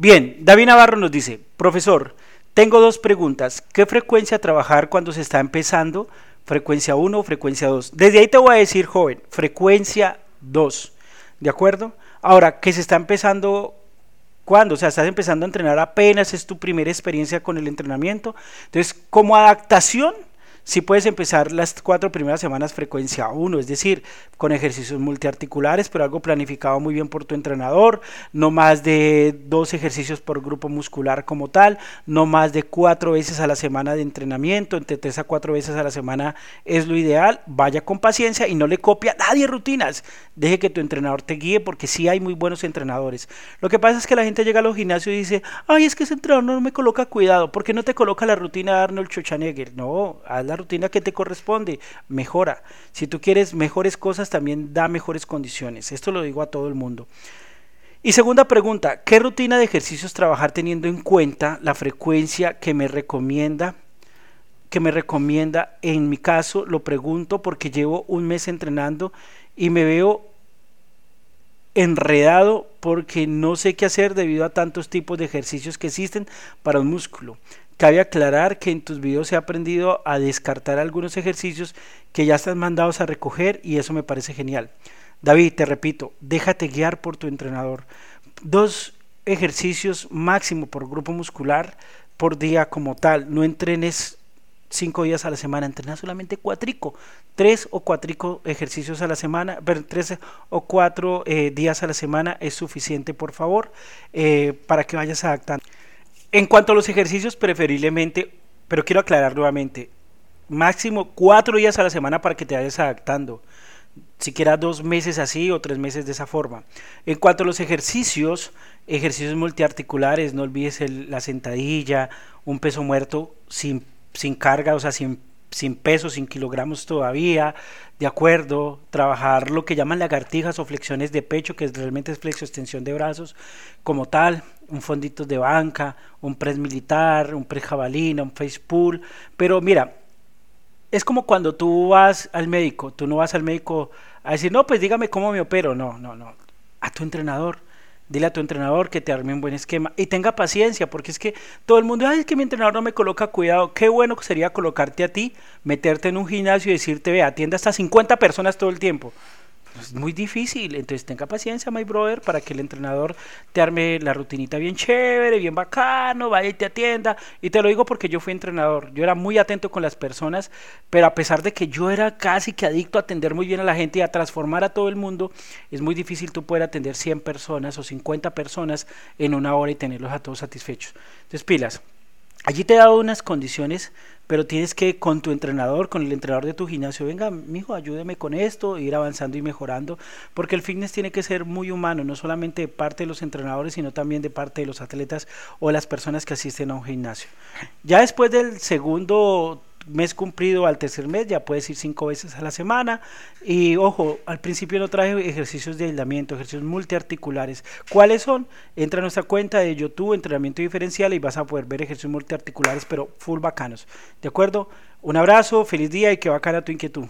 Bien, David Navarro nos dice, profesor, tengo dos preguntas. ¿Qué frecuencia trabajar cuando se está empezando? Frecuencia 1 o frecuencia 2. Desde ahí te voy a decir, joven, frecuencia 2. ¿De acuerdo? Ahora, que se está empezando ¿Cuándo? O sea, estás empezando a entrenar apenas, es tu primera experiencia con el entrenamiento. Entonces, como adaptación, si puedes empezar las cuatro primeras semanas frecuencia 1, es decir, con ejercicios multiarticulares, pero algo planificado muy bien por tu entrenador, no más de dos ejercicios por grupo muscular como tal, no más de cuatro veces a la semana de entrenamiento, entre tres a cuatro veces a la semana es lo ideal, vaya con paciencia y no le copia a nadie rutinas, deje que tu entrenador te guíe porque sí hay muy buenos entrenadores. Lo que pasa es que la gente llega a los gimnasios y dice, ay, es que ese entrenador no me coloca cuidado, ¿por qué no te coloca la rutina de Arnold Schwarzenegger? No, haz la rutina que te corresponde, mejora. Si tú quieres mejores cosas, también da mejores condiciones. Esto lo digo a todo el mundo. Y segunda pregunta, ¿qué rutina de ejercicios trabajar teniendo en cuenta la frecuencia que me recomienda? Que me recomienda, en mi caso, lo pregunto porque llevo un mes entrenando y me veo enredado porque no sé qué hacer debido a tantos tipos de ejercicios que existen para un músculo. Cabe aclarar que en tus videos he aprendido a descartar algunos ejercicios que ya están mandados a recoger y eso me parece genial. David, te repito, déjate guiar por tu entrenador. Dos ejercicios máximo por grupo muscular por día como tal. No entrenes cinco días a la semana, entrena solamente cuatrico, tres o cuatrico ejercicios a la semana, tres o cuatro eh, días a la semana es suficiente, por favor, eh, para que vayas adaptando. En cuanto a los ejercicios, preferiblemente, pero quiero aclarar nuevamente, máximo cuatro días a la semana para que te vayas adaptando. Siquiera dos meses así o tres meses de esa forma. En cuanto a los ejercicios, ejercicios multiarticulares, no olvides la sentadilla, un peso muerto sin, sin carga, o sea, sin sin peso, sin kilogramos todavía, de acuerdo, trabajar lo que llaman lagartijas o flexiones de pecho, que realmente es flexo extensión de brazos, como tal, un fondito de banca, un press militar, un press jabalina, un face pull, pero mira, es como cuando tú vas al médico, tú no vas al médico a decir, no, pues dígame cómo me opero, no, no, no, a tu entrenador Dile a tu entrenador que te arme un buen esquema y tenga paciencia, porque es que todo el mundo, ay, es que mi entrenador no me coloca cuidado. Qué bueno sería colocarte a ti, meterte en un gimnasio y decirte, ve, atienda hasta 50 personas todo el tiempo es muy difícil. Entonces tenga paciencia, my brother, para que el entrenador te arme la rutinita bien chévere, bien bacano, vaya y te atienda. Y te lo digo porque yo fui entrenador. Yo era muy atento con las personas, pero a pesar de que yo era casi que adicto a atender muy bien a la gente y a transformar a todo el mundo, es muy difícil tú poder atender 100 personas o 50 personas en una hora y tenerlos a todos satisfechos. Entonces, pilas. Allí te he dado unas condiciones, pero tienes que con tu entrenador, con el entrenador de tu gimnasio, venga, mijo, ayúdeme con esto, ir avanzando y mejorando, porque el fitness tiene que ser muy humano, no solamente de parte de los entrenadores, sino también de parte de los atletas o las personas que asisten a un gimnasio. Ya después del segundo mes cumplido al tercer mes ya puedes ir cinco veces a la semana y ojo al principio no traje ejercicios de aislamiento ejercicios multiarticulares ¿cuáles son? entra a nuestra cuenta de YouTube entrenamiento diferencial y vas a poder ver ejercicios multiarticulares pero full bacanos ¿de acuerdo? un abrazo feliz día y que bacana tu inquietud